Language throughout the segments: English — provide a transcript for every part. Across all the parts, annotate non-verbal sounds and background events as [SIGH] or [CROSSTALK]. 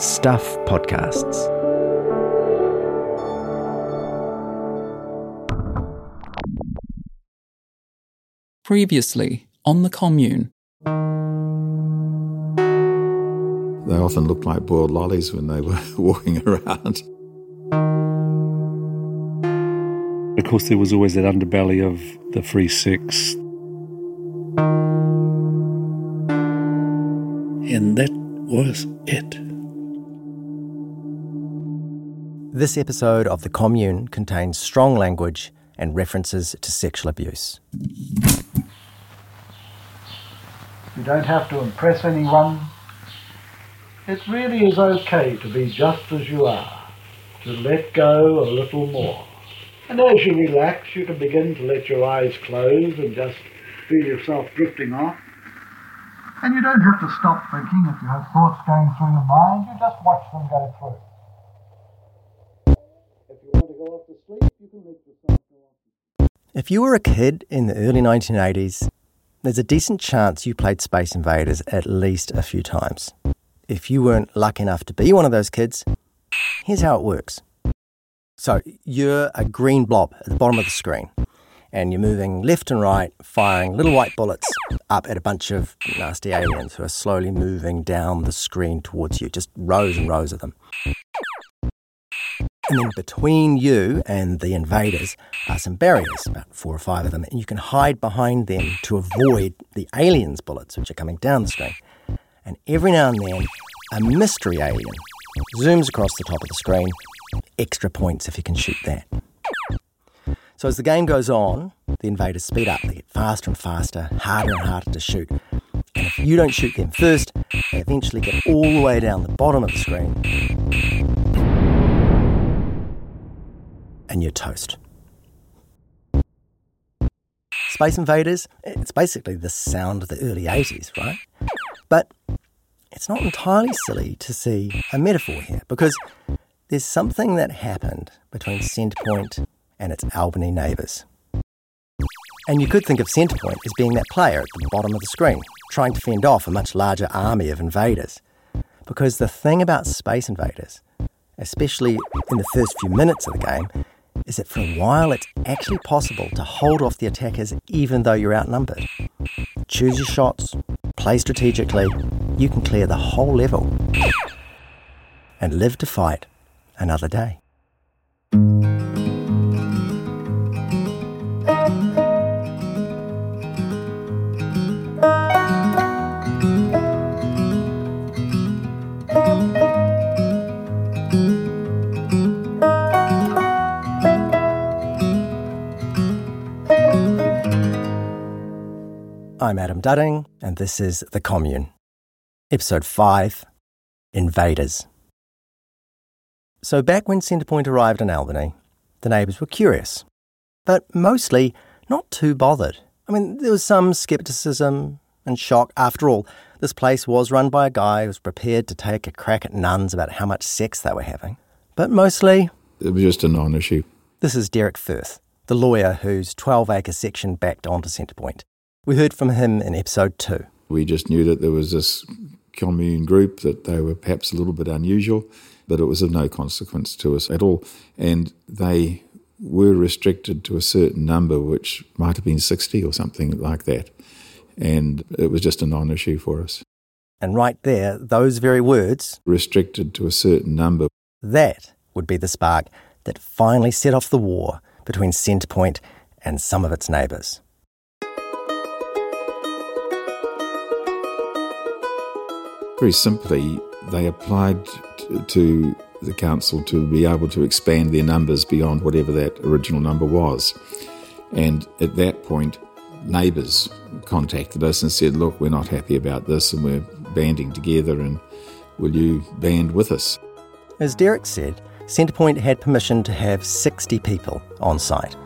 Stuff Podcasts. Previously on the commune. They often looked like boiled lollies when they were [LAUGHS] walking around. Of course, there was always that underbelly of the Free Six. And that was it. This episode of The Commune contains strong language and references to sexual abuse. You don't have to impress anyone. It really is okay to be just as you are, to let go a little more. And as you relax, you can begin to let your eyes close and just feel yourself drifting off. And you don't have to stop thinking if you have thoughts going through your mind, you just watch them go through. Go off to sleep, you can let yourself go off. If you were a kid in the early 1980s, there's a decent chance you played Space Invaders at least a few times. If you weren't lucky enough to be one of those kids, here's how it works. So you're a green blob at the bottom of the screen, and you're moving left and right, firing little white bullets up at a bunch of nasty aliens who are slowly moving down the screen towards you, just rows and rows of them. And then between you and the invaders are some barriers, about four or five of them, and you can hide behind them to avoid the aliens' bullets, which are coming down the screen. And every now and then, a mystery alien zooms across the top of the screen. Extra points if you can shoot that. So as the game goes on, the invaders speed up. They get faster and faster, harder and harder to shoot. And if you don't shoot them first, they eventually get all the way down the bottom of the screen and you're toast. Space Invaders, it's basically the sound of the early 80s, right? But it's not entirely silly to see a metaphor here because there's something that happened between Centrepoint and its Albany neighbours. And you could think of Centrepoint as being that player at the bottom of the screen, trying to fend off a much larger army of invaders. Because the thing about Space Invaders, especially in the first few minutes of the game, is that for a while it's actually possible to hold off the attackers even though you're outnumbered. Choose your shots, play strategically, you can clear the whole level and live to fight another day. I'm Adam Dudding, and this is The Commune. Episode 5 Invaders. So, back when Centrepoint arrived in Albany, the neighbours were curious, but mostly not too bothered. I mean, there was some scepticism and shock. After all, this place was run by a guy who was prepared to take a crack at nuns about how much sex they were having. But mostly, It was just a non issue. this is Derek Firth, the lawyer whose 12 acre section backed onto Centrepoint. We heard from him in episode 2. We just knew that there was this commune group, that they were perhaps a little bit unusual, but it was of no consequence to us at all. And they were restricted to a certain number, which might have been 60 or something like that. And it was just a non issue for us. And right there, those very words, Restricted to a certain number. that would be the spark that finally set off the war between Centrepoint and some of its neighbours. Very simply, they applied to the council to be able to expand their numbers beyond whatever that original number was. And at that point, neighbours contacted us and said, Look, we're not happy about this and we're banding together, and will you band with us? As Derek said, Centrepoint had permission to have 60 people on site.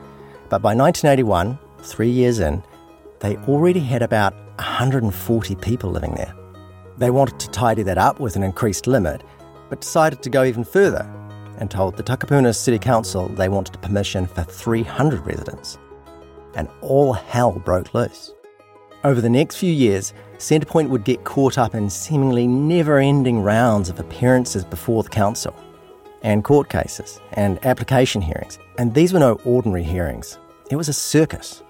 But by 1981, three years in, they already had about 140 people living there. They wanted to tidy that up with an increased limit, but decided to go even further and told the Takapuna City Council they wanted permission for 300 residents. And all hell broke loose. Over the next few years, Centrepoint would get caught up in seemingly never ending rounds of appearances before the council, and court cases, and application hearings. And these were no ordinary hearings, it was a circus.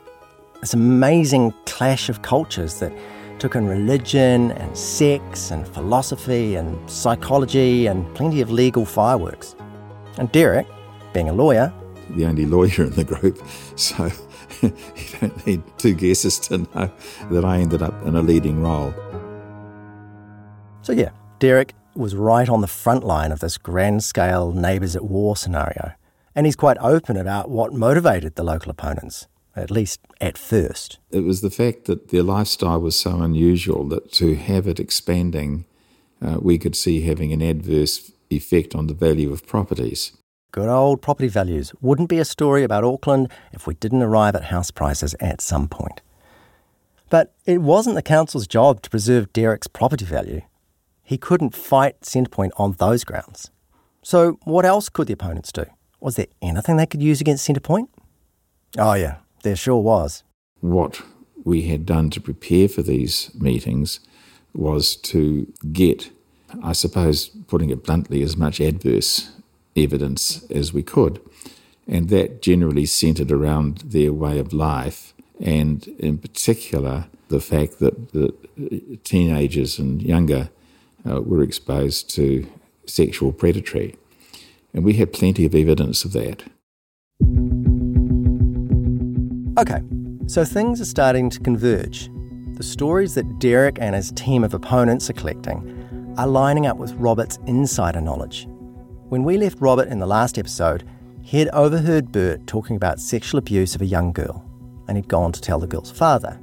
This amazing clash of cultures that took in religion and sex and philosophy and psychology and plenty of legal fireworks. And Derek, being a lawyer, the only lawyer in the group, [LAUGHS] so [LAUGHS] you don't need two guesses to know that I ended up in a leading role. So, yeah, Derek was right on the front line of this grand scale neighbours at war scenario. And he's quite open about what motivated the local opponents, at least at first. It was the fact that their lifestyle was so unusual that to have it expanding, uh, we could see having an adverse effect on the value of properties. Good old property values wouldn't be a story about Auckland if we didn't arrive at house prices at some point. But it wasn't the council's job to preserve Derek's property value. He couldn't fight Centrepoint on those grounds. So, what else could the opponents do? Was there anything they could use against Centrepoint? Oh, yeah, there sure was. What we had done to prepare for these meetings was to get, I suppose, putting it bluntly, as much adverse evidence as we could. And that generally centered around their way of life, and in particular, the fact that the teenagers and younger uh, were exposed to sexual predatory. And we had plenty of evidence of that. Okay, so things are starting to converge. The stories that Derek and his team of opponents are collecting are lining up with Robert's insider knowledge. When we left Robert in the last episode, he had overheard Bert talking about sexual abuse of a young girl, and he'd gone to tell the girl's father.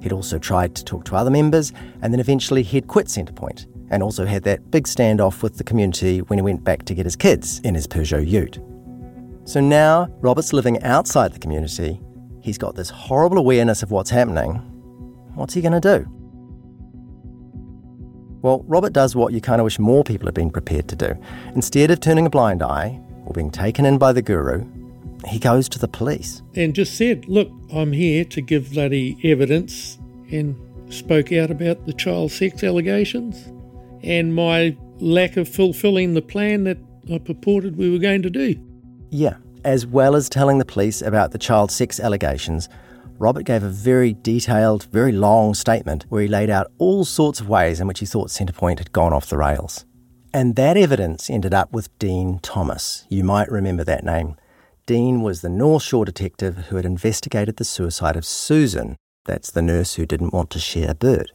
He'd also tried to talk to other members, and then eventually he'd quit Centrepoint, and also had that big standoff with the community when he went back to get his kids in his Peugeot ute. So now Robert's living outside the community. He's got this horrible awareness of what's happening. What's he going to do? Well, Robert does what you kind of wish more people had been prepared to do. Instead of turning a blind eye or being taken in by the guru, he goes to the police. And just said, Look, I'm here to give bloody evidence, and spoke out about the child sex allegations and my lack of fulfilling the plan that I purported we were going to do. Yeah, as well as telling the police about the child sex allegations, Robert gave a very detailed, very long statement where he laid out all sorts of ways in which he thought Centrepoint had gone off the rails. And that evidence ended up with Dean Thomas. You might remember that name. Dean was the North Shore detective who had investigated the suicide of Susan. That's the nurse who didn't want to share Bert.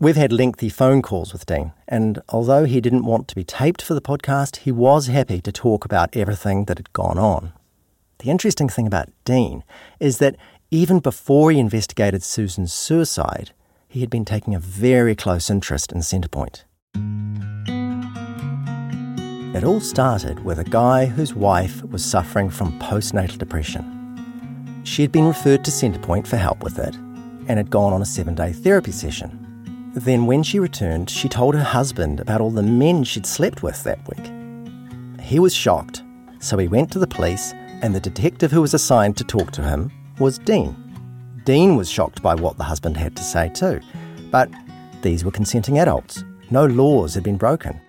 We've had lengthy phone calls with Dean, and although he didn't want to be taped for the podcast, he was happy to talk about everything that had gone on. The interesting thing about Dean is that even before he investigated Susan's suicide, he had been taking a very close interest in Centrepoint. It all started with a guy whose wife was suffering from postnatal depression. She had been referred to Centrepoint for help with it and had gone on a seven day therapy session. Then, when she returned, she told her husband about all the men she'd slept with that week. He was shocked, so he went to the police, and the detective who was assigned to talk to him was Dean. Dean was shocked by what the husband had to say too, but these were consenting adults. No laws had been broken.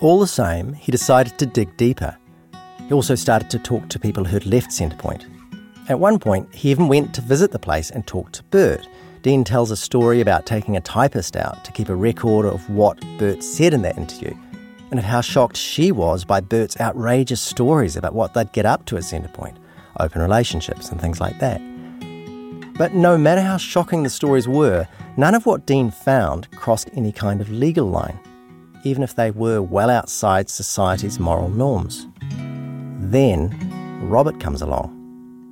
All the same, he decided to dig deeper. He also started to talk to people who'd left Centrepoint. At one point, he even went to visit the place and talk to Bert. Dean tells a story about taking a typist out to keep a record of what Bert said in that interview and of how shocked she was by Bert's outrageous stories about what they'd get up to at Centrepoint open relationships, and things like that. But no matter how shocking the stories were, none of what Dean found crossed any kind of legal line, even if they were well outside society's moral norms. Then, Robert comes along.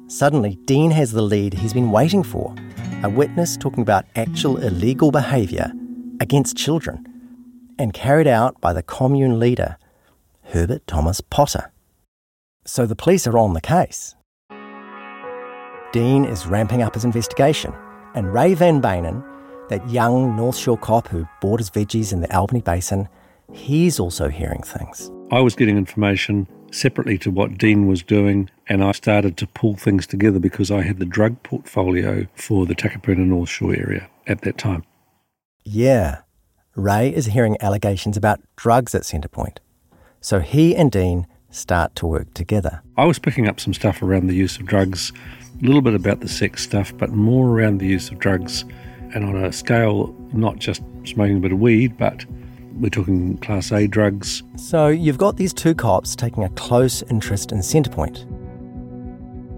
Suddenly, Dean has the lead he's been waiting for a witness talking about actual illegal behaviour against children and carried out by the commune leader, Herbert Thomas Potter. So the police are on the case. Dean is ramping up his investigation, and Ray Van Beynen, that young North Shore cop who bought his veggies in the Albany Basin, he's also hearing things. I was getting information separately to what Dean was doing, and I started to pull things together because I had the drug portfolio for the Takapuna North Shore area at that time. Yeah, Ray is hearing allegations about drugs at Centrepoint. So he and Dean start to work together. I was picking up some stuff around the use of drugs, a little bit about the sex stuff, but more around the use of drugs, and on a scale not just smoking a bit of weed, but we're talking Class A drugs. So you've got these two cops taking a close interest in Centrepoint.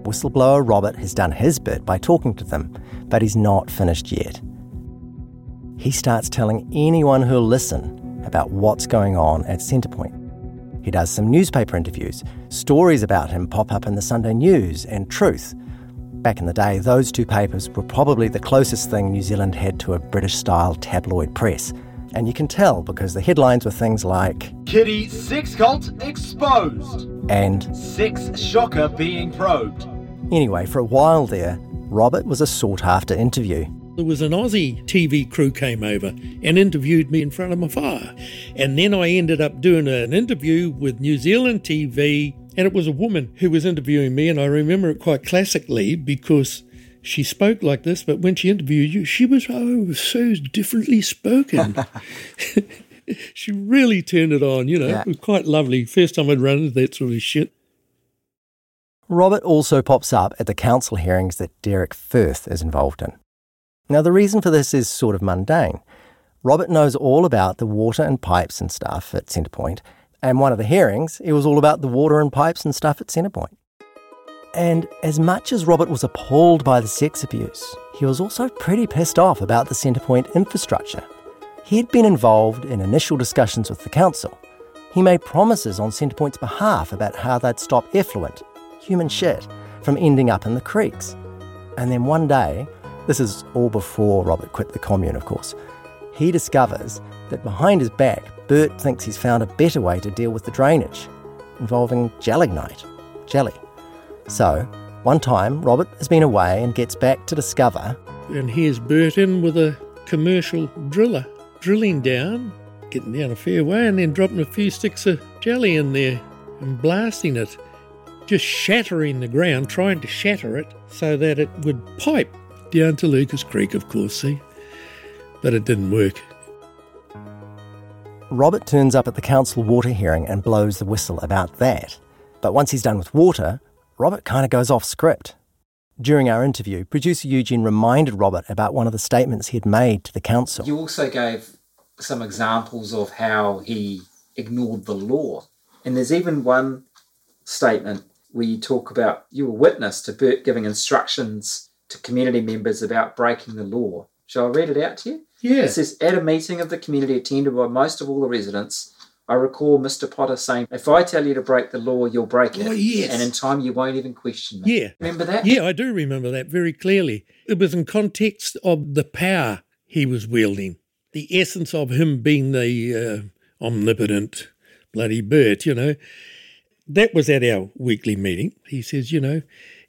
Whistleblower Robert has done his bit by talking to them, but he's not finished yet. He starts telling anyone who'll listen about what's going on at Centrepoint. He does some newspaper interviews. Stories about him pop up in the Sunday News and Truth. Back in the day, those two papers were probably the closest thing New Zealand had to a British style tabloid press. And you can tell because the headlines were things like Kitty sex cult exposed and sex shocker being probed. Anyway, for a while there, Robert was a sought after interview. There was an Aussie TV crew came over and interviewed me in front of my fire. And then I ended up doing an interview with New Zealand TV, and it was a woman who was interviewing me, and I remember it quite classically because she spoke like this, but when she interviewed you, she was oh so differently spoken. [LAUGHS] [LAUGHS] she really turned it on, you know. Yeah. It was quite lovely. First time I'd run into that sort of shit. Robert also pops up at the council hearings that Derek Firth is involved in. Now, the reason for this is sort of mundane. Robert knows all about the water and pipes and stuff at Centrepoint, and one of the hearings, it was all about the water and pipes and stuff at Centrepoint. And as much as Robert was appalled by the sex abuse, he was also pretty pissed off about the Centrepoint infrastructure. He had been involved in initial discussions with the council. He made promises on Centrepoint's behalf about how they'd stop effluent, human shit, from ending up in the creeks. And then one day, this is all before Robert quit the commune, of course, he discovers that behind his back, Bert thinks he's found a better way to deal with the drainage, involving gelignite, jelly. So, one time, Robert has been away and gets back to discover And here's Burton with a commercial driller drilling down, getting down a fair way, and then dropping a few sticks of jelly in there and blasting it, just shattering the ground, trying to shatter it so that it would pipe down to Lucas Creek, of course, see? But it didn't work. Robert turns up at the council water hearing and blows the whistle about that. But once he's done with water, Robert kind of goes off script. During our interview, producer Eugene reminded Robert about one of the statements he had made to the council. You also gave some examples of how he ignored the law. And there's even one statement where you talk about you were witness to Bert giving instructions to community members about breaking the law. Shall I read it out to you? Yeah. It says, at a meeting of the community attended by most of all the residents, I recall Mr. Potter saying, if I tell you to break the law, you'll break it. Oh, yes. And in time, you won't even question me. Yeah. Remember that? Yeah, I do remember that very clearly. It was in context of the power he was wielding, the essence of him being the uh, omnipotent bloody Bert, you know. That was at our weekly meeting. He says, you know,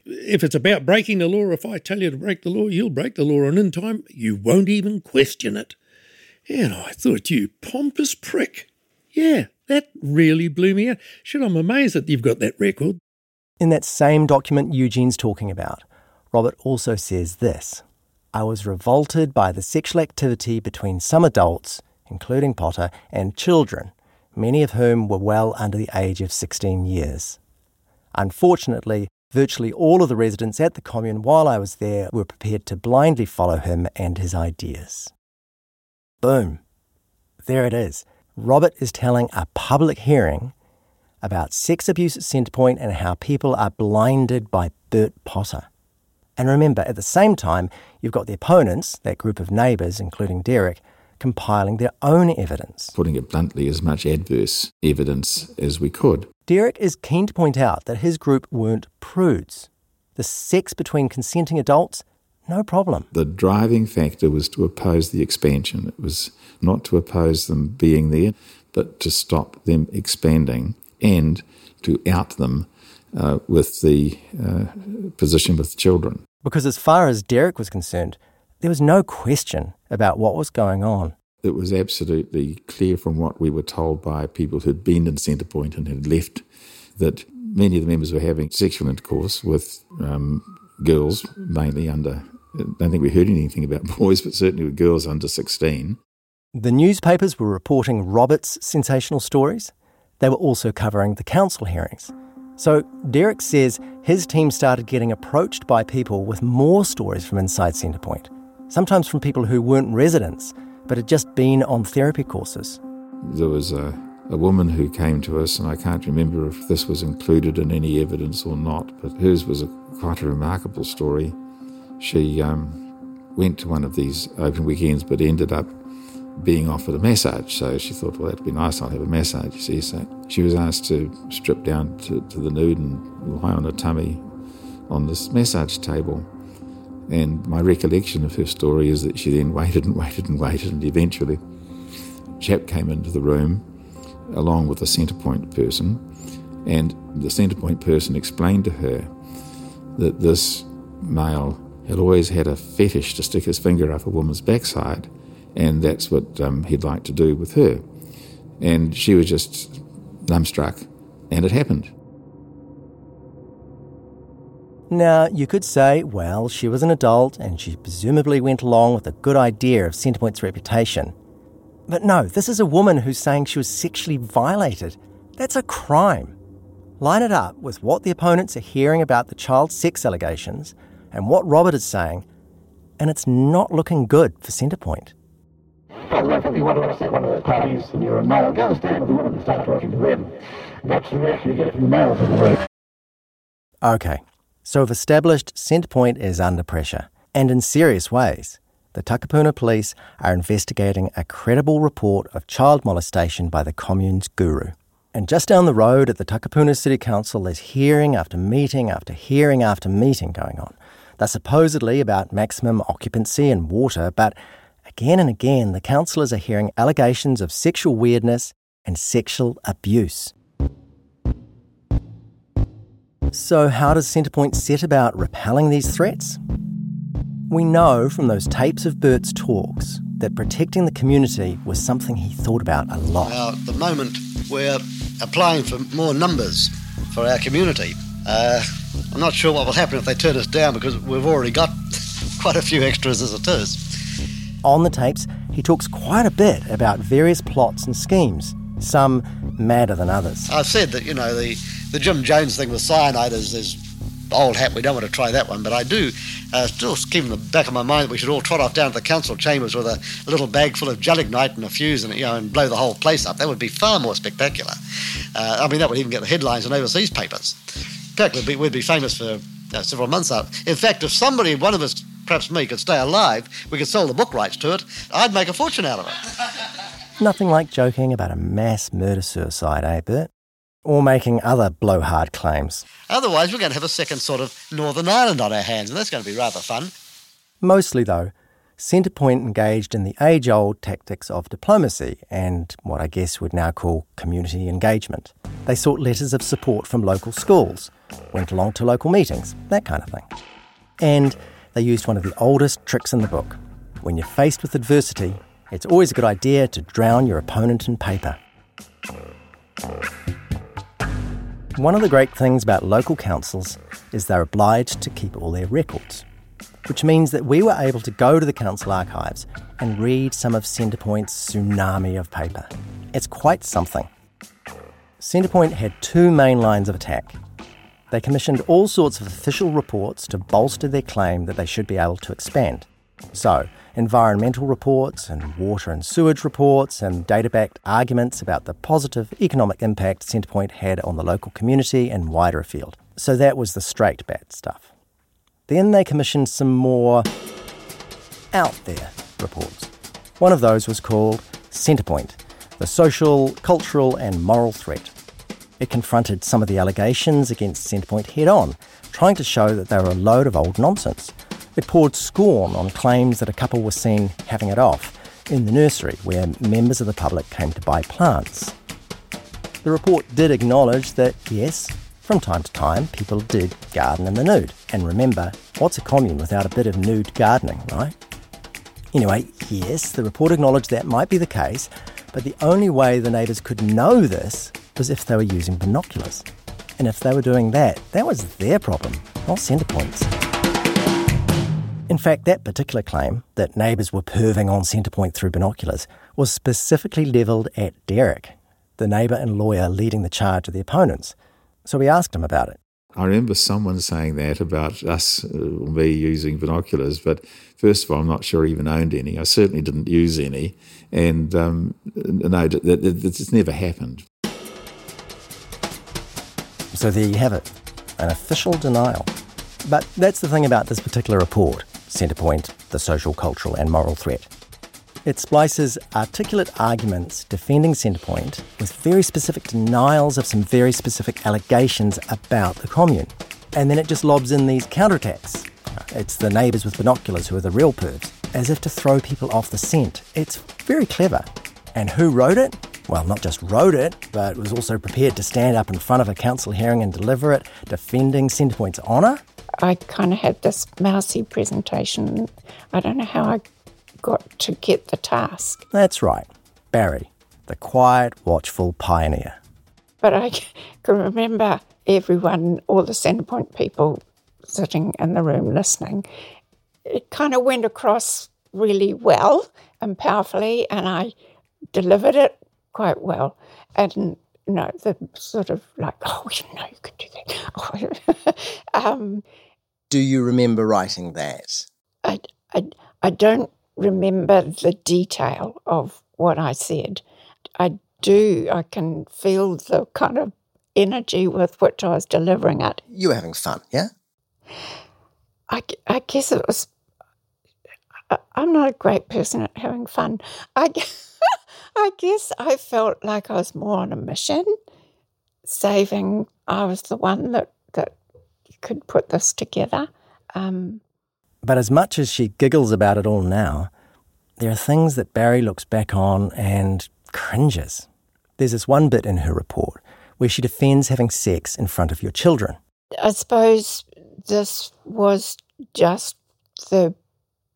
if it's about breaking the law, if I tell you to break the law, you'll break the law, and in time, you won't even question it. And I thought, you pompous prick. Yeah, that really blew me out. Shit, I'm amazed that you've got that record. In that same document Eugene's talking about, Robert also says this I was revolted by the sexual activity between some adults, including Potter, and children, many of whom were well under the age of 16 years. Unfortunately, virtually all of the residents at the commune while I was there were prepared to blindly follow him and his ideas. Boom. There it is. Robert is telling a public hearing about sex abuse at Centrepoint and how people are blinded by Bert Potter. And remember, at the same time, you've got the opponents, that group of neighbours, including Derek, compiling their own evidence. Putting it bluntly, as much adverse evidence as we could. Derek is keen to point out that his group weren't prudes. The sex between consenting adults, no problem. The driving factor was to oppose the expansion. It was not to oppose them being there, but to stop them expanding and to out them uh, with the uh, position with children. Because as far as Derek was concerned, there was no question about what was going on. It was absolutely clear from what we were told by people who'd been in Centrepoint and had left that many of the members were having sexual intercourse with um, girls, mainly under. I don't think we heard anything about [LAUGHS] boys, but certainly with girls under 16. The newspapers were reporting Robert's sensational stories. They were also covering the council hearings. So Derek says his team started getting approached by people with more stories from inside Centrepoint, sometimes from people who weren't residents, but had just been on therapy courses. There was a, a woman who came to us, and I can't remember if this was included in any evidence or not, but hers was a, quite a remarkable story. She um, went to one of these open weekends, but ended up being offered a massage. So she thought, well, that'd be nice, I'll have a massage, you see. So she was asked to strip down to, to the nude and lie on her tummy on this massage table. And my recollection of her story is that she then [LAUGHS] waited and waited and waited, and eventually, a chap came into the room along with a Centrepoint person, and the Centrepoint person explained to her that this male had always had a fetish to stick his finger up a woman's backside and that's what um, he'd like to do with her. And she was just dumbstruck, and it happened. Now, you could say, well, she was an adult and she presumably went along with a good idea of Centrepoint's reputation. But no, this is a woman who's saying she was sexually violated. That's a crime. Line it up with what the opponents are hearing about the child sex allegations and what Robert is saying, and it's not looking good for Centrepoint. You want to upset one of parties and you're a male, go and stand with the and start talking to them. That's the reaction you get from the males in the room. Okay, so we've established Centrepoint is under pressure, and in serious ways. The Takapuna police are investigating a credible report of child molestation by the commune's guru. And just down the road at the Takapuna City Council, there's hearing after meeting after hearing after meeting going on. They're supposedly about maximum occupancy and water, but Again and again, the councillors are hearing allegations of sexual weirdness and sexual abuse. So, how does Centrepoint set about repelling these threats? We know from those tapes of Bert's talks that protecting the community was something he thought about a lot. Now, at the moment, we're applying for more numbers for our community. Uh, I'm not sure what will happen if they turn us down because we've already got quite a few extras as it is. On the tapes, he talks quite a bit about various plots and schemes, some madder than others. I've said that, you know, the, the Jim Jones thing with cyanide is, is old hat. We don't want to try that one, but I do uh, still keep in the back of my mind that we should all trot off down to the council chambers with a, a little bag full of gelignite and a fuse and you know and blow the whole place up. That would be far more spectacular. Uh, I mean, that would even get the headlines in overseas papers. In fact, we'd be, we'd be famous for uh, several months out. In fact, if somebody, one of us perhaps me, could stay alive, we could sell the book rights to it, I'd make a fortune out of it. [LAUGHS] Nothing like joking about a mass murder suicide, eh, Bert? Or making other blowhard claims. Otherwise, we're going to have a second sort of Northern Ireland on our hands, and that's going to be rather fun. Mostly, though, Centrepoint engaged in the age old tactics of diplomacy and what I guess we'd now call community engagement. They sought letters of support from local schools, went along to local meetings, that kind of thing. And they used one of the oldest tricks in the book. When you're faced with adversity, it's always a good idea to drown your opponent in paper. One of the great things about local councils is they're obliged to keep all their records, which means that we were able to go to the council archives and read some of Centrepoint's tsunami of paper. It's quite something. Centrepoint had two main lines of attack they commissioned all sorts of official reports to bolster their claim that they should be able to expand. So, environmental reports and water and sewage reports and data backed arguments about the positive economic impact Centrepoint had on the local community and wider afield. So, that was the straight bad stuff. Then they commissioned some more out there reports. One of those was called Centrepoint The Social, Cultural and Moral Threat. It confronted some of the allegations against Centrepoint head on, trying to show that they were a load of old nonsense. It poured scorn on claims that a couple were seen having it off in the nursery where members of the public came to buy plants. The report did acknowledge that, yes, from time to time, people did garden in the nude. And remember, what's a commune without a bit of nude gardening, right? Anyway, yes, the report acknowledged that might be the case, but the only way the neighbours could know this was if they were using binoculars. And if they were doing that, that was their problem, not Centrepoint's. In fact, that particular claim, that neighbours were perving on Centrepoint through binoculars, was specifically levelled at Derek, the neighbour and lawyer leading the charge of the opponents. So we asked him about it. I remember someone saying that about us, uh, me using binoculars, but first of all, I'm not sure I even owned any. I certainly didn't use any, and um, no, that, that, it's never happened. So there you have it, an official denial. But that's the thing about this particular report Centrepoint, the social, cultural, and moral threat. It splices articulate arguments defending Centrepoint with very specific denials of some very specific allegations about the commune. And then it just lobs in these counterattacks. It's the neighbours with binoculars who are the real pervs, as if to throw people off the scent. It's very clever. And who wrote it? Well, not just wrote it, but was also prepared to stand up in front of a council hearing and deliver it, defending Centrepoint's honour. I kind of had this mousy presentation. I don't know how I got to get the task. That's right, Barry, the quiet, watchful pioneer. But I [LAUGHS] can remember everyone, all the Centrepoint people sitting in the room listening. It kind of went across really well and powerfully, and I delivered it quite well. And you know, the sort of like, oh, you know, you could do that. [LAUGHS] um, do you remember writing that? I, I, I don't remember the detail of what I said. I do, I can feel the kind of energy with which I was delivering it. You were having fun, yeah? I, I guess it was. I, I'm not a great person at having fun. I, [LAUGHS] I guess I felt like I was more on a mission, saving. I was the one that, that could put this together. Um, but as much as she giggles about it all now, there are things that Barry looks back on and cringes. There's this one bit in her report where she defends having sex in front of your children. I suppose this was just the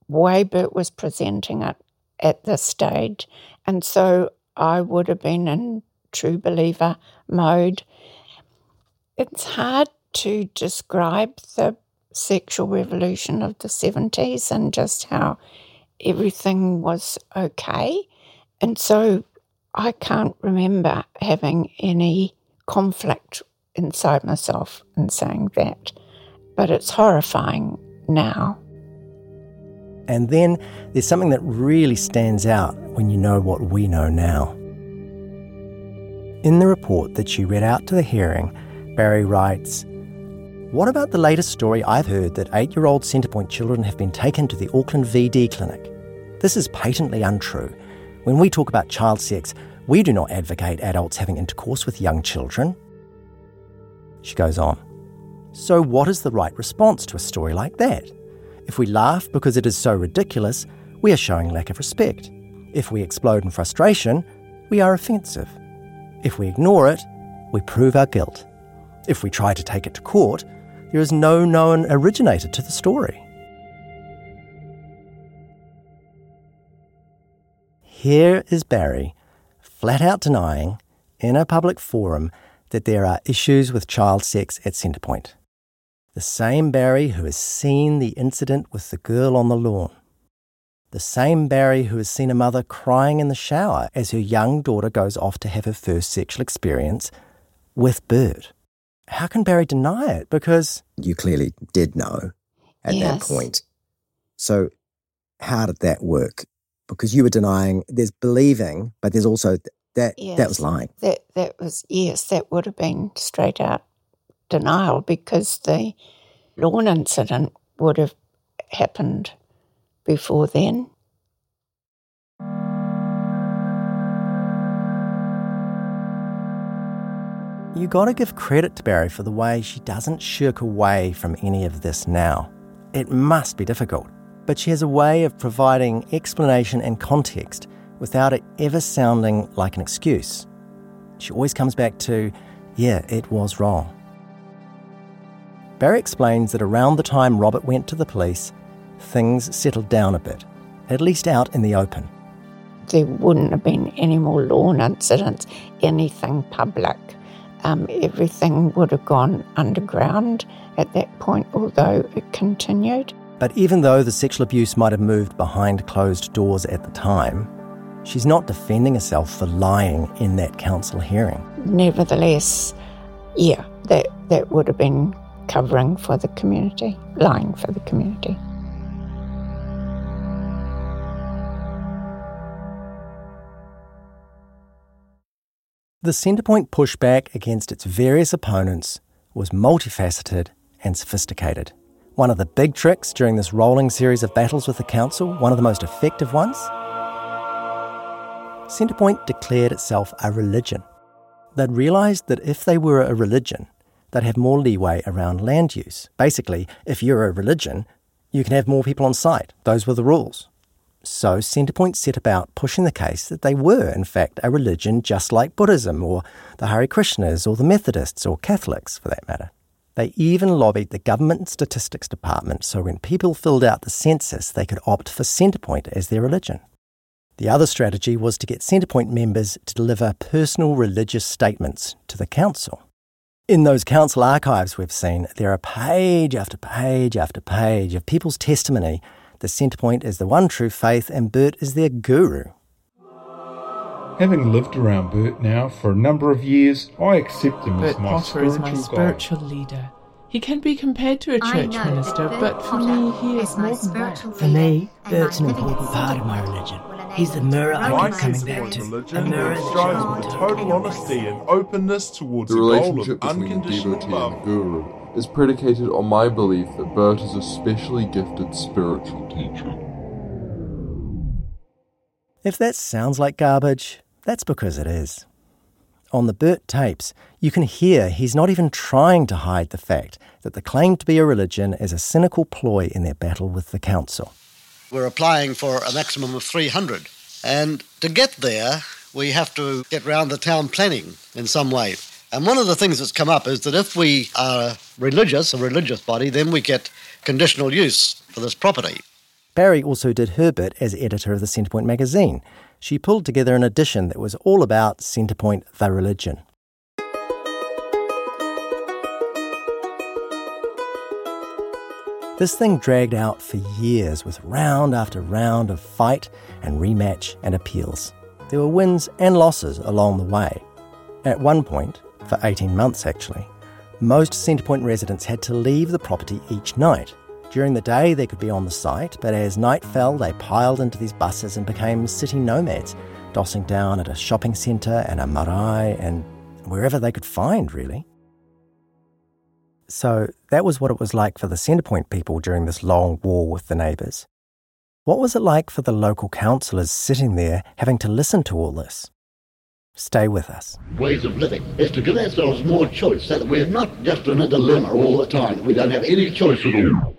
way Bert was presenting it at this stage. And so I would have been in true believer mode. It's hard to describe the sexual revolution of the 70s and just how everything was okay. And so I can't remember having any conflict inside myself in saying that. But it's horrifying now. And then there's something that really stands out when you know what we know now. In the report that she read out to the hearing, Barry writes what about the latest story I've heard that eight year old Centrepoint children have been taken to the Auckland VD clinic? This is patently untrue. When we talk about child sex, we do not advocate adults having intercourse with young children. She goes on. So, what is the right response to a story like that? If we laugh because it is so ridiculous, we are showing lack of respect. If we explode in frustration, we are offensive. If we ignore it, we prove our guilt. If we try to take it to court, there is no known originator to the story. Here is Barry, flat out denying, in a public forum, that there are issues with child sex at Centrepoint. The same Barry who has seen the incident with the girl on the lawn. The same Barry who has seen a mother crying in the shower as her young daughter goes off to have her first sexual experience with Bert how can Barry deny it? Because you clearly did know at yes. that point. So, how did that work? Because you were denying. There's believing, but there's also that yes, that was lying. That that was yes, that would have been straight out denial because the lawn incident would have happened before then. You gotta give credit to Barry for the way she doesn't shirk away from any of this now. It must be difficult, but she has a way of providing explanation and context without it ever sounding like an excuse. She always comes back to, yeah, it was wrong. Barry explains that around the time Robert went to the police, things settled down a bit, at least out in the open. There wouldn't have been any more lawn incidents, anything public um, everything would have gone underground at that point, although it continued. But even though the sexual abuse might have moved behind closed doors at the time, she's not defending herself for lying in that council hearing. Nevertheless, yeah, that, that would have been covering for the community, lying for the community. The Centrepoint pushback against its various opponents was multifaceted and sophisticated. One of the big tricks during this rolling series of battles with the Council, one of the most effective ones, Centrepoint declared itself a religion. They'd realised that if they were a religion, they'd have more leeway around land use. Basically, if you're a religion, you can have more people on site. Those were the rules. So Centrepoint set about pushing the case that they were, in fact, a religion just like Buddhism or the Hare Krishnas or the Methodists or Catholics, for that matter. They even lobbied the government statistics department so when people filled out the census, they could opt for Centrepoint as their religion. The other strategy was to get Centrepoint members to deliver personal religious statements to the council. In those council archives we've seen, there are page after page after page of people's testimony the Centrepoint is the one true faith and Bert is their guru. Having lived around Bert now for a number of years, I accept him Bert as my Potter spiritual is my guide. spiritual leader. He can be compared to a church minister, but for me, he is more than that. For me, Bert's an important part of my religion. He's the mirror I My keep coming Centrepoint back to. A religion mirror that strives shows with total honesty and openness towards The a goal of relationship between the unconditional devotee love. and the guru is predicated on my belief that Bert is a specially gifted spiritual teacher. If that sounds like garbage, that's because it is. On the Bert tapes, you can hear he's not even trying to hide the fact that the claim to be a religion is a cynical ploy in their battle with the council. We're applying for a maximum of 300. And to get there, we have to get round the town planning in some way. And one of the things that's come up is that if we are religious, a religious body, then we get conditional use for this property. Barry also did her bit as editor of the Centrepoint magazine. She pulled together an edition that was all about Centrepoint the religion. This thing dragged out for years with round after round of fight and rematch and appeals. There were wins and losses along the way. At one point, for 18 months actually, most Centrepoint residents had to leave the property each night. During the day, they could be on the site, but as night fell, they piled into these buses and became city nomads, dossing down at a shopping centre and a marae and wherever they could find, really. So that was what it was like for the Centrepoint people during this long war with the neighbours. What was it like for the local councillors sitting there having to listen to all this? Stay with us. Ways of living is to give ourselves more choice so that we're not just in a dilemma all the time. We don't have any choice at all.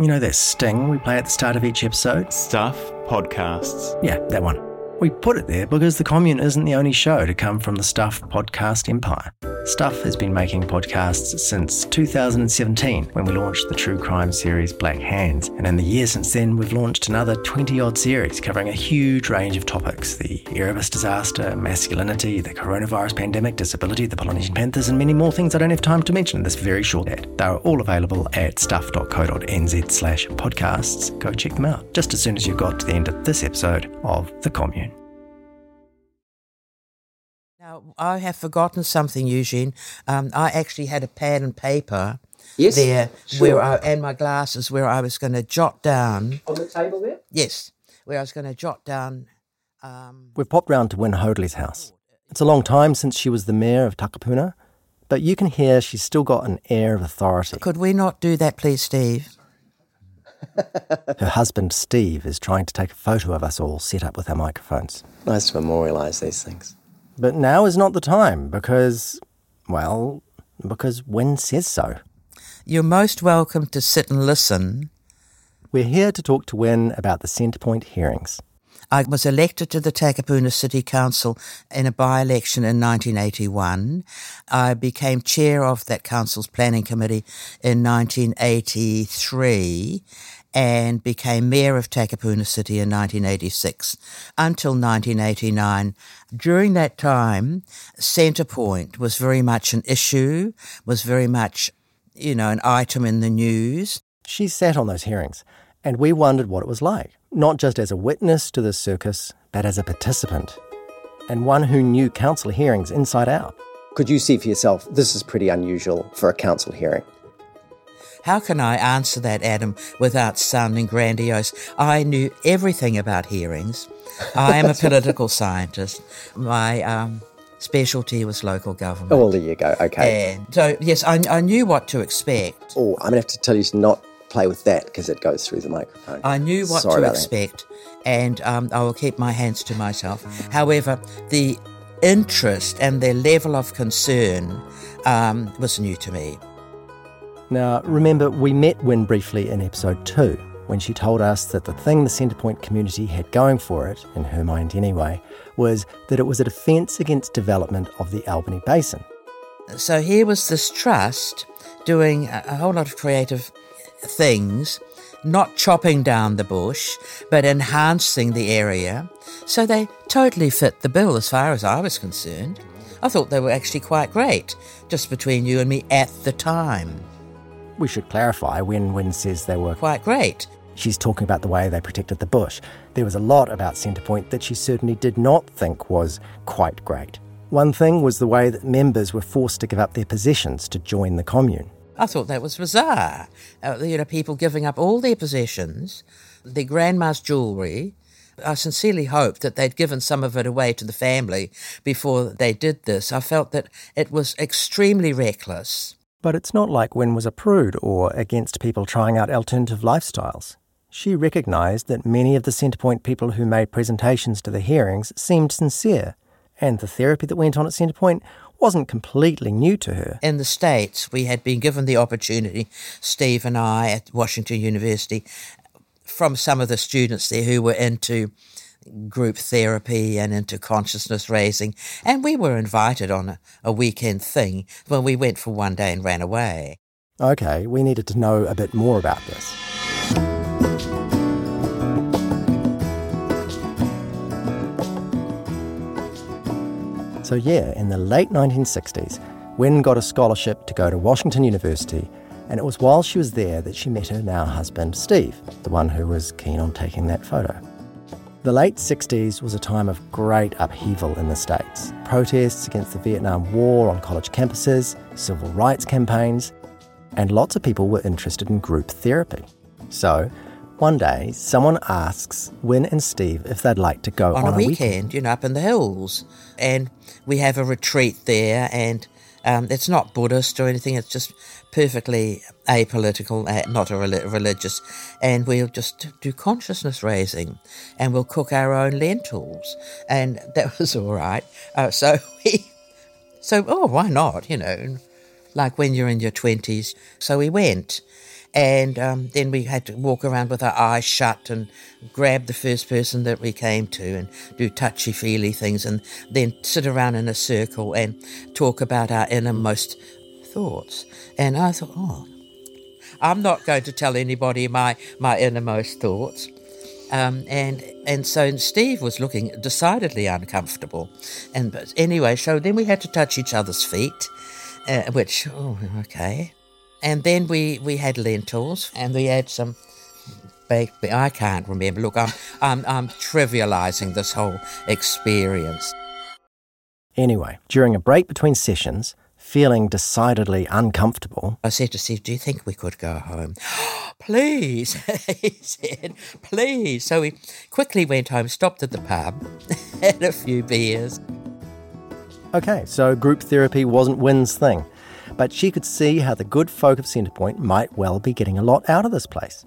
You know that sting we play at the start of each episode? Stuff Podcasts. Yeah, that one. We put it there because the commune isn't the only show to come from the Stuff podcast empire. Stuff has been making podcasts since 2017 when we launched the true crime series Black Hands. And in the year since then, we've launched another 20 odd series covering a huge range of topics the Erebus disaster, masculinity, the coronavirus pandemic, disability, the Polynesian Panthers, and many more things I don't have time to mention in this very short ad. They are all available at stuff.co.nz slash podcasts. Go check them out just as soon as you've got to the end of this episode of The Commune. I have forgotten something, Eugene. Um, I actually had a pad and paper Yes, there sure. where I, and my glasses where I was going to jot down. On the table there? Yes, where I was going to jot down. Um, We've popped round to Win Hoadley's house. It's a long time since she was the mayor of Takapuna, but you can hear she's still got an air of authority. could we not do that, please, Steve? Her husband, Steve, is trying to take a photo of us all set up with our microphones. Nice to memorialise these things. But now is not the time because, well, because Win says so. You're most welcome to sit and listen. We're here to talk to Win about the Centrepoint hearings. I was elected to the Takapuna City Council in a by-election in 1981. I became chair of that council's planning committee in 1983. And became mayor of Takapuna City in 1986 until 1989. During that time, Centrepoint was very much an issue, was very much, you know, an item in the news. She sat on those hearings, and we wondered what it was like, not just as a witness to the circus, but as a participant, and one who knew council hearings inside out. Could you see for yourself this is pretty unusual for a council hearing? How can I answer that, Adam, without sounding grandiose? I knew everything about hearings. I am a [LAUGHS] political scientist. My um, specialty was local government. Oh, well, there you go. Okay. And so, yes, I, I knew what to expect. Oh, I'm going to have to tell you to not play with that because it goes through the microphone. I knew what Sorry to expect, and um, I will keep my hands to myself. However, the interest and their level of concern um, was new to me. Now, remember, we met Wyn briefly in episode two when she told us that the thing the Centrepoint community had going for it, in her mind anyway, was that it was a defence against development of the Albany Basin. So here was this trust doing a whole lot of creative things, not chopping down the bush, but enhancing the area. So they totally fit the bill as far as I was concerned. I thought they were actually quite great, just between you and me at the time. We should clarify when Wyn says they were quite great. She's talking about the way they protected the bush. There was a lot about Centrepoint that she certainly did not think was quite great. One thing was the way that members were forced to give up their possessions to join the commune. I thought that was bizarre. Uh, you know, people giving up all their possessions, their grandma's jewellery. I sincerely hoped that they'd given some of it away to the family before they did this. I felt that it was extremely reckless. But it's not like Wyn was a prude or against people trying out alternative lifestyles. She recognised that many of the Centrepoint people who made presentations to the hearings seemed sincere, and the therapy that went on at Centrepoint wasn't completely new to her. In the States, we had been given the opportunity, Steve and I at Washington University, from some of the students there who were into group therapy and into consciousness raising. And we were invited on a, a weekend thing when we went for one day and ran away. Okay, we needed to know a bit more about this. So, yeah, in the late 1960s, Wyn got a scholarship to go to Washington University, and it was while she was there that she met her now husband, Steve, the one who was keen on taking that photo. The late 60s was a time of great upheaval in the States. Protests against the Vietnam War on college campuses, civil rights campaigns, and lots of people were interested in group therapy. So, one day, someone asks Wyn and Steve if they'd like to go on, on a, weekend, weekend, you know, up in the hills. And we have a retreat there, and um, it's not Buddhist or anything, it's just perfectly apolitical, uh, not a religious. And we'll just do consciousness raising and we'll cook our own lentils. And [LAUGHS] that was all right. Uh, so [LAUGHS] we, so, oh, why not, you know, like when you're in your 20s. So we went. And um, then we had to walk around with our eyes shut and grab the first person that we came to and do touchy feely things and then sit around in a circle and talk about our innermost thoughts. And I thought, oh, I'm not going to tell anybody my, my innermost thoughts. Um, and and so Steve was looking decidedly uncomfortable. And but anyway, so then we had to touch each other's feet, uh, which oh okay. And then we we had lentils, and we had some baked. I can't remember. Look, I'm I'm I'm trivializing this whole experience. Anyway, during a break between sessions, feeling decidedly uncomfortable. I said to Steve, Do you think we could go home? [GASPS] please, [LAUGHS] he said, please. So we quickly went home, stopped at the pub, [LAUGHS] had a few beers. Okay, so group therapy wasn't Wyn's thing, but she could see how the good folk of Centrepoint might well be getting a lot out of this place.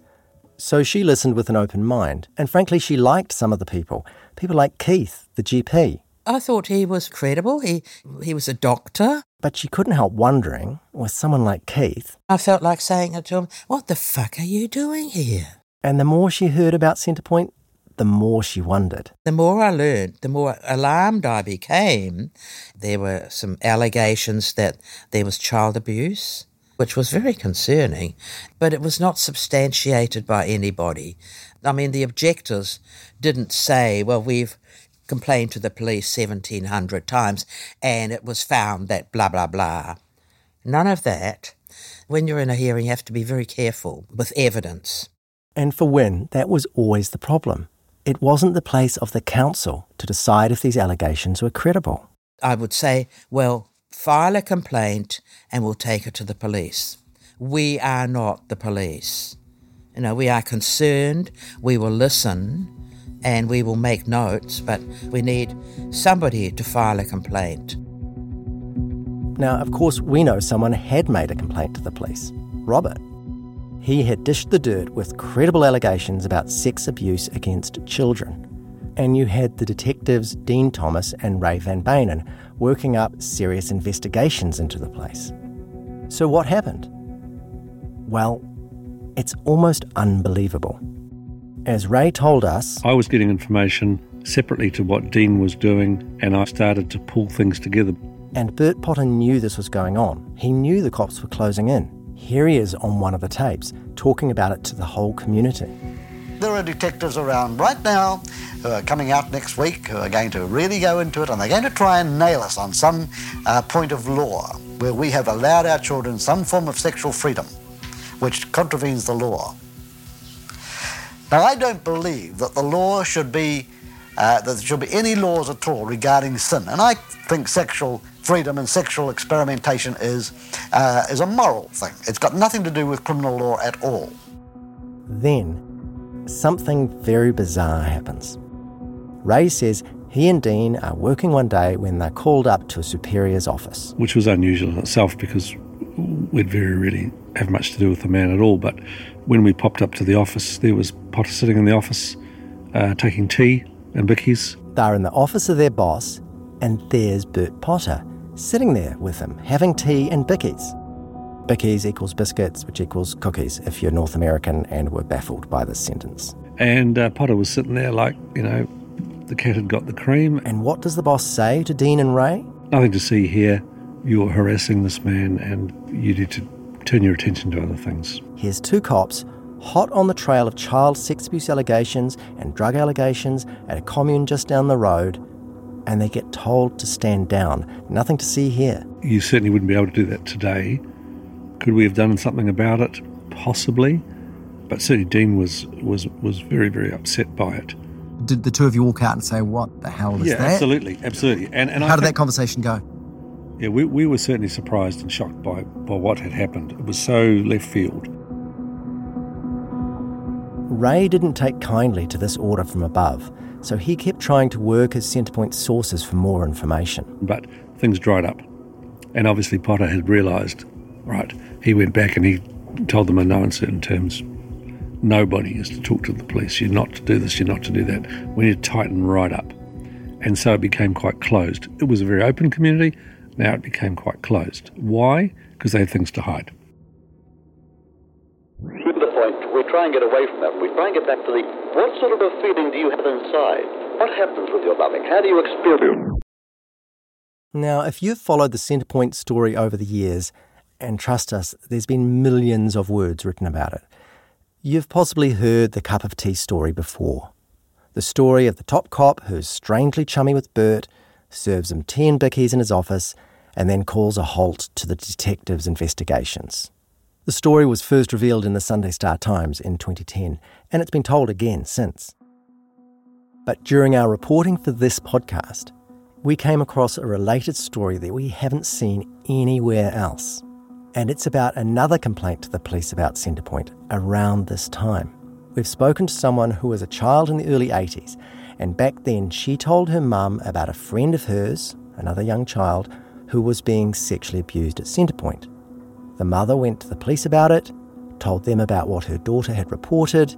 So she listened with an open mind, and frankly, she liked some of the people. People like Keith, the GP, I thought he was credible. He he was a doctor. But she couldn't help wondering, with someone like Keith. I felt like saying to him, What the fuck are you doing here? And the more she heard about Centrepoint, the more she wondered. The more I learned, the more alarmed I became. There were some allegations that there was child abuse which was very concerning, but it was not substantiated by anybody. I mean, the objectors didn't say, well, we've complained to the police 1700 times and it was found that blah, blah, blah. None of that. When you're in a hearing, you have to be very careful with evidence. And for Wyn, that was always the problem. It wasn't the place of the council to decide if these allegations were credible. I would say, well, file a complaint and we'll take it to the police. We are not the police. You know, we are concerned, we will listen, and we will make notes, but we need somebody to file a complaint. Now, of course, we know someone had made a complaint to the police Robert. He had dished the dirt with credible allegations about sex abuse against children. And you had the detectives Dean Thomas and Ray Van Beynen working up serious investigations into the place. So, what happened? Well, it's almost unbelievable. As Ray told us, I was getting information separately to what Dean was doing, and I started to pull things together. And Bert Potter knew this was going on. He knew the cops were closing in. Here he is on one of the tapes, talking about it to the whole community. There are detectives around right now who are coming out next week who are going to really go into it and they're going to try and nail us on some uh, point of law where we have allowed our children some form of sexual freedom which contravenes the law. Now, I don't believe that the law should be, uh, that there should be any laws at all regarding sin. And I think sexual freedom and sexual experimentation is, uh, is a moral thing. It's got nothing to do with criminal law at all. Then, something very bizarre happens. Ray says he and Dean are working one day when they're called up to a superior's office. Which was unusual in itself because we'd very rarely have much to do with the man at all. But when we popped up to the office, there was Potter sitting in the office uh, taking tea and bickies. They're in the office of their boss, and there's Bert Potter sitting there with him, having tea and bickies. Bickies equals biscuits, which equals cookies if you're North American and were baffled by this sentence. And uh, Potter was sitting there like, you know, the cat had got the cream. And what does the boss say to Dean and Ray? Nothing to see here. You're harassing this man and you need to turn your attention to other things. Here's two cops hot on the trail of child sex abuse allegations and drug allegations at a commune just down the road, and they get told to stand down. Nothing to see here. You certainly wouldn't be able to do that today. Could we have done something about it? Possibly. But certainly Dean was, was, was very, very upset by it. Did the two of you walk out and say, What the hell is yeah, that? absolutely, absolutely. And, and how I did that conversation go? Yeah, we, we were certainly surprised and shocked by, by what had happened. It was so left field. Ray didn't take kindly to this order from above, so he kept trying to work as Centrepoint sources for more information. But things dried up. And obviously, Potter had realised, right, he went back and he told them in no uncertain terms nobody is to talk to the police. You're not to do this, you're not to do that. We need to tighten right up. And so it became quite closed. It was a very open community. Now it became quite closed. Why? Because they had things to hide. Try and get away from that. We try and get back to the what sort of a feeling do you have inside? What happens with your loving? How do you experience? Now, if you've followed the Centrepoint story over the years, and trust us, there's been millions of words written about it, you've possibly heard the cup of tea story before. The story of the top cop who's strangely chummy with Bert, serves him tea and bickies in his office, and then calls a halt to the detective's investigations. The story was first revealed in the Sunday Star Times in 2010, and it's been told again since. But during our reporting for this podcast, we came across a related story that we haven't seen anywhere else. And it's about another complaint to the police about Centrepoint around this time. We've spoken to someone who was a child in the early 80s, and back then she told her mum about a friend of hers, another young child, who was being sexually abused at Centrepoint. The mother went to the police about it, told them about what her daughter had reported,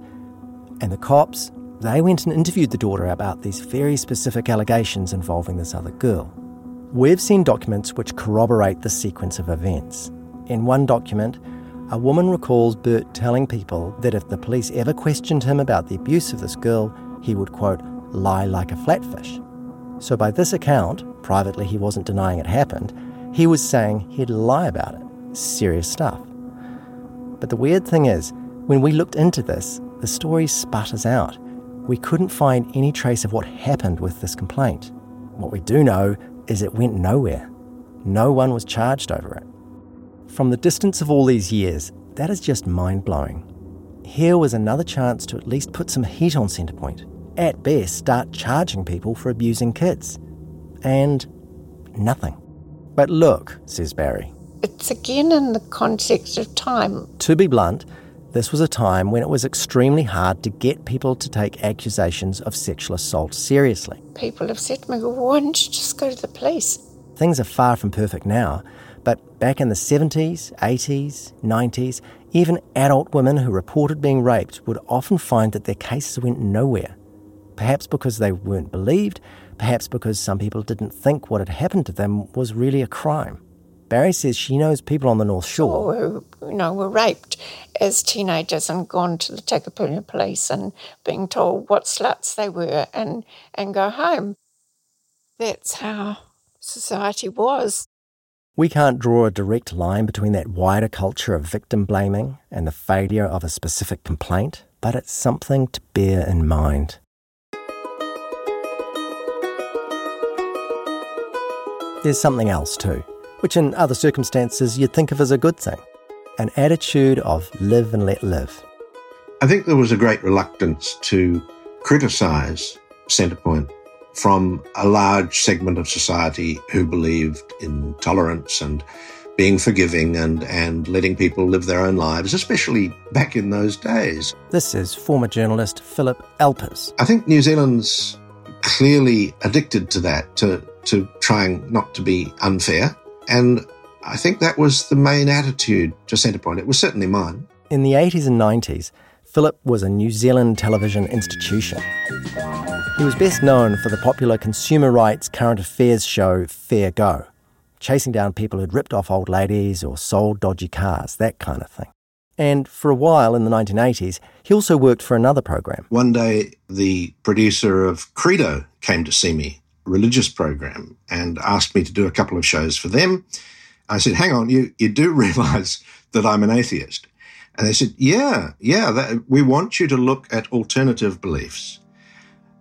and the cops, they went and interviewed the daughter about these very specific allegations involving this other girl. We've seen documents which corroborate the sequence of events. In one document, a woman recalls Bert telling people that if the police ever questioned him about the abuse of this girl, he would, quote, lie like a flatfish. So, by this account, privately he wasn't denying it happened, he was saying he'd lie about it. Serious stuff. But the weird thing is, when we looked into this, the story sputters out. We couldn't find any trace of what happened with this complaint. What we do know is it went nowhere. No one was charged over it. From the distance of all these years, that is just mind blowing. Here was another chance to at least put some heat on Centrepoint. At best, start charging people for abusing kids. And nothing. But look, says Barry. It's again in the context of time. To be blunt, this was a time when it was extremely hard to get people to take accusations of sexual assault seriously. People have said to me, well, why don't you just go to the police? Things are far from perfect now, but back in the 70s, 80s, 90s, even adult women who reported being raped would often find that their cases went nowhere. Perhaps because they weren't believed, perhaps because some people didn't think what had happened to them was really a crime. Barry says she knows people on the North Shore who, you know, were raped as teenagers and gone to the Takapuna police and being told what sluts they were and, and go home. That's how society was. We can't draw a direct line between that wider culture of victim blaming and the failure of a specific complaint, but it's something to bear in mind. There's something else too, which in other circumstances you'd think of as a good thing an attitude of live and let live. I think there was a great reluctance to criticise Centrepoint from a large segment of society who believed in tolerance and being forgiving and, and letting people live their own lives, especially back in those days. This is former journalist Philip Alpers. I think New Zealand's clearly addicted to that, to, to trying not to be unfair. And I think that was the main attitude to Centrepoint. It was certainly mine. In the 80s and 90s, Philip was a New Zealand television institution. He was best known for the popular consumer rights current affairs show Fair Go, chasing down people who'd ripped off old ladies or sold dodgy cars, that kind of thing. And for a while in the 1980s, he also worked for another program. One day, the producer of Credo came to see me, religious program, and asked me to do a couple of shows for them. I said, hang on, you, you do [LAUGHS] realize that I'm an atheist. And they said, yeah, yeah, that, we want you to look at alternative beliefs.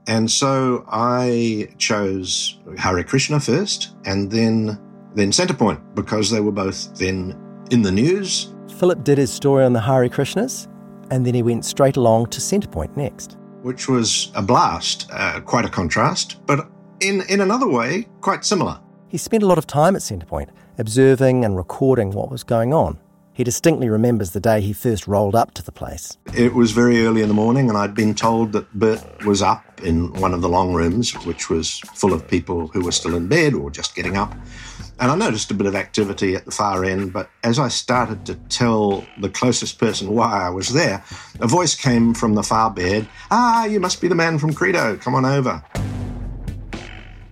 And so I chose Hare Krishna first and then, then Centrepoint because they were both then in the news. Philip did his story on the Hare Krishnas and then he went straight along to Centrepoint next. Which was a blast, uh, quite a contrast, but in, in another way, quite similar. He spent a lot of time at Centrepoint, observing and recording what was going on. He distinctly remembers the day he first rolled up to the place. It was very early in the morning, and I'd been told that Bert was up in one of the long rooms, which was full of people who were still in bed or just getting up. And I noticed a bit of activity at the far end, but as I started to tell the closest person why I was there, a voice came from the far bed Ah, you must be the man from Credo, come on over.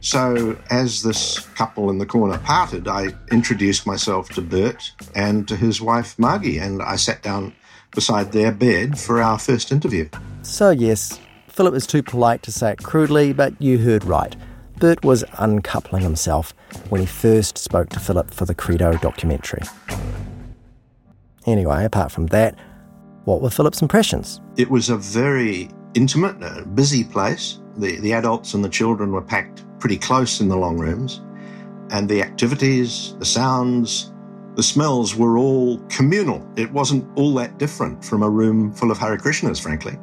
So, as this couple in the corner parted, I introduced myself to Bert and to his wife Margie, and I sat down beside their bed for our first interview. So, yes, Philip is too polite to say it crudely, but you heard right. Bert was uncoupling himself when he first spoke to Philip for the Credo documentary. Anyway, apart from that, what were Philip's impressions? It was a very intimate, uh, busy place. The, the adults and the children were packed pretty close in the long rooms, and the activities, the sounds, the smells were all communal. It wasn't all that different from a room full of Hare Krishnas, frankly.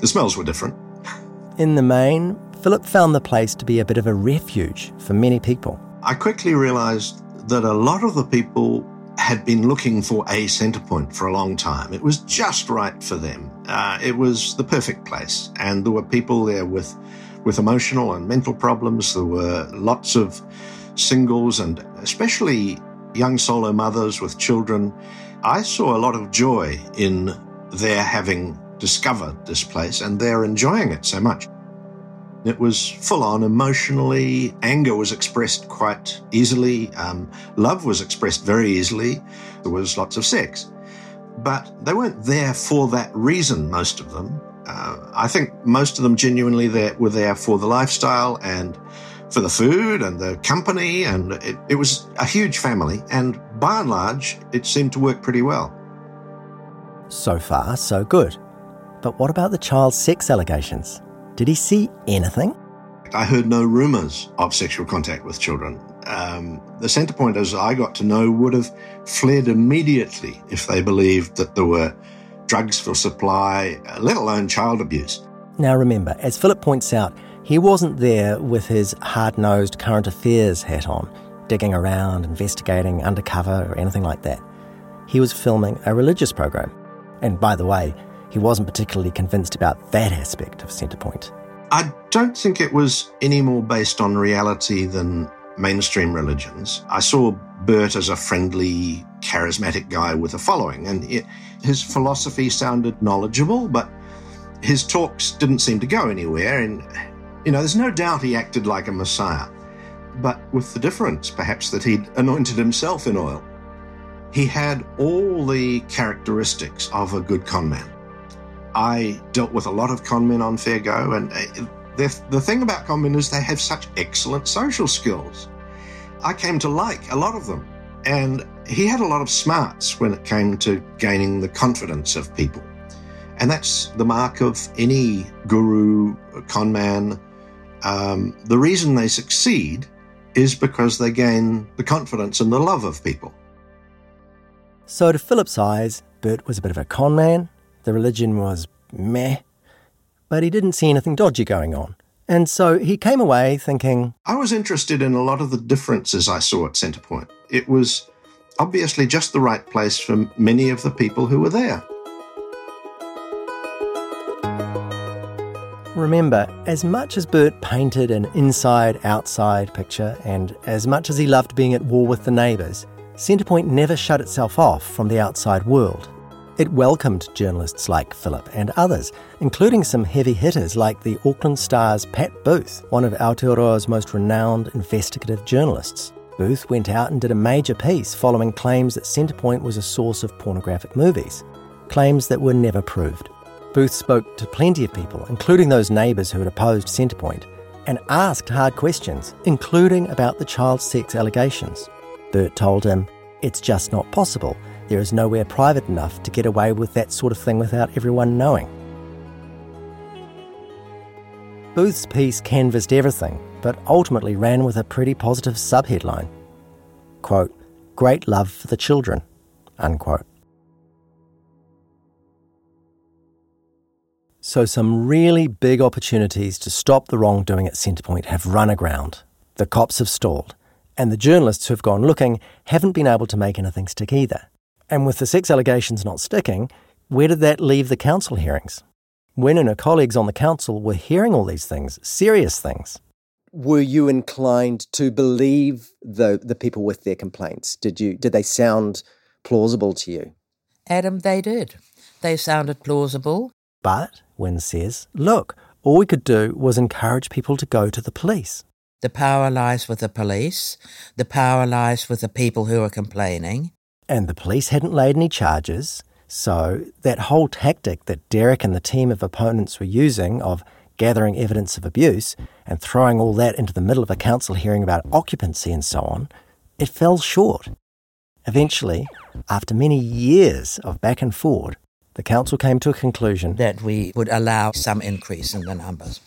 The smells were different. In the main, Philip found the place to be a bit of a refuge for many people. I quickly realized that a lot of the people had been looking for a centre point for a long time. It was just right for them. Uh, it was the perfect place. And there were people there with with emotional and mental problems. There were lots of singles and especially young solo mothers with children. I saw a lot of joy in their having discovered this place and they're enjoying it so much. It was full on emotionally. Anger was expressed quite easily. Um, love was expressed very easily. There was lots of sex. But they weren't there for that reason, most of them. Uh, I think most of them genuinely there, were there for the lifestyle and for the food and the company, and it, it was a huge family. And by and large, it seemed to work pretty well. So far, so good. But what about the child sex allegations? Did he see anything? I heard no rumours of sexual contact with children. Um, the Centrepoint, as I got to know, would have fled immediately if they believed that there were drugs for supply, let alone child abuse. Now remember, as Philip points out, he wasn't there with his hard nosed current affairs hat on, digging around, investigating undercover, or anything like that. He was filming a religious program. And by the way, he wasn't particularly convinced about that aspect of Centrepoint. I don't think it was any more based on reality than mainstream religions. I saw Bert as a friendly, charismatic guy with a following, and it, his philosophy sounded knowledgeable, but his talks didn't seem to go anywhere. And, you know, there's no doubt he acted like a messiah, but with the difference, perhaps, that he'd anointed himself in oil. He had all the characteristics of a good conman. I dealt with a lot of conmen on Fair Go, and uh, the, the thing about conmen is they have such excellent social skills. I came to like a lot of them, and he had a lot of smarts when it came to gaining the confidence of people. And that's the mark of any guru, conman. Um, the reason they succeed is because they gain the confidence and the love of people. So, to Philip's eyes, Bert was a bit of a con man, the religion was meh, but he didn't see anything dodgy going on. And so he came away thinking I was interested in a lot of the differences I saw at Centrepoint. It was obviously just the right place for many of the people who were there. Remember, as much as Bert painted an inside outside picture, and as much as he loved being at war with the neighbours, Centrepoint never shut itself off from the outside world. It welcomed journalists like Philip and others, including some heavy hitters like the Auckland Star's Pat Booth, one of Aotearoa's most renowned investigative journalists. Booth went out and did a major piece following claims that Centrepoint was a source of pornographic movies, claims that were never proved. Booth spoke to plenty of people, including those neighbours who had opposed Centrepoint, and asked hard questions, including about the child sex allegations. Bert told him, It's just not possible there is nowhere private enough to get away with that sort of thing without everyone knowing. Booth's piece canvassed everything, but ultimately ran with a pretty positive subheadline. Quote, Great love for the children. Unquote. So, some really big opportunities to stop the wrongdoing at Centrepoint have run aground. The cops have stalled, and the journalists who've gone looking haven't been able to make anything stick either. And with the sex allegations not sticking, where did that leave the council hearings? Wyn and her colleagues on the council were hearing all these things, serious things. Were you inclined to believe the the people with their complaints? Did you did they sound plausible to you? Adam, they did. They sounded plausible. But Wyn says, look, all we could do was encourage people to go to the police. The power lies with the police. The power lies with the people who are complaining and the police hadn't laid any charges. So that whole tactic that Derek and the team of opponents were using of gathering evidence of abuse and throwing all that into the middle of a council hearing about occupancy and so on, it fell short. Eventually, after many years of back and forward, the council came to a conclusion that we would allow some increase in the numbers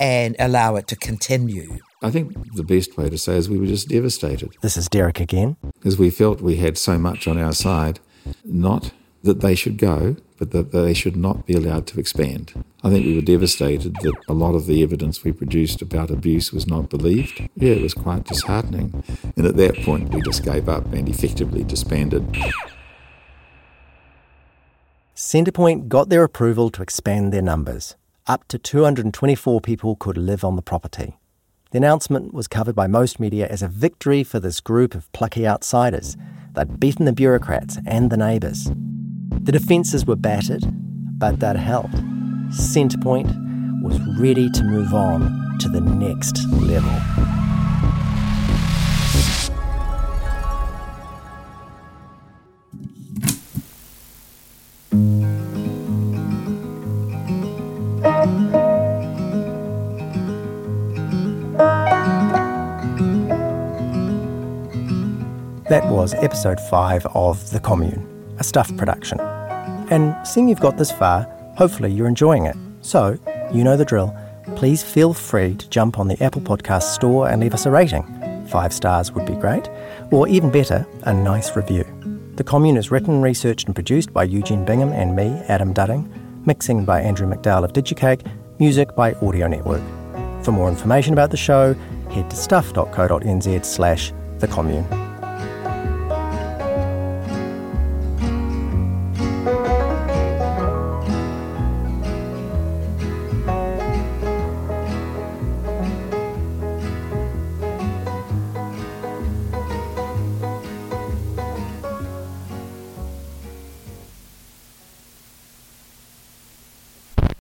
and allow it to continue. I think the best way to say is we were just devastated. This is Derek again. Because we felt we had so much on our side, not that they should go, but that they should not be allowed to expand. I think we were devastated that a lot of the evidence we produced about abuse was not believed. Yeah, it was quite disheartening. And at that point, we just gave up and effectively disbanded. Centrepoint got their approval to expand their numbers. Up to 224 people could live on the property. The announcement was covered by most media as a victory for this group of plucky outsiders. They'd beaten the bureaucrats and the neighbours. The defences were battered, but that helped. Centrepoint was ready to move on to the next level. That was episode 5 of The Commune, a Stuff production. And seeing you've got this far, hopefully you're enjoying it. So, you know the drill. Please feel free to jump on the Apple Podcast store and leave us a rating. Five stars would be great. Or even better, a nice review. The Commune is written, researched, and produced by Eugene Bingham and me, Adam Dudding. Mixing by Andrew McDowell of Digicake. Music by Audio Network. For more information about the show, head to stuff.co.nz slash the commune.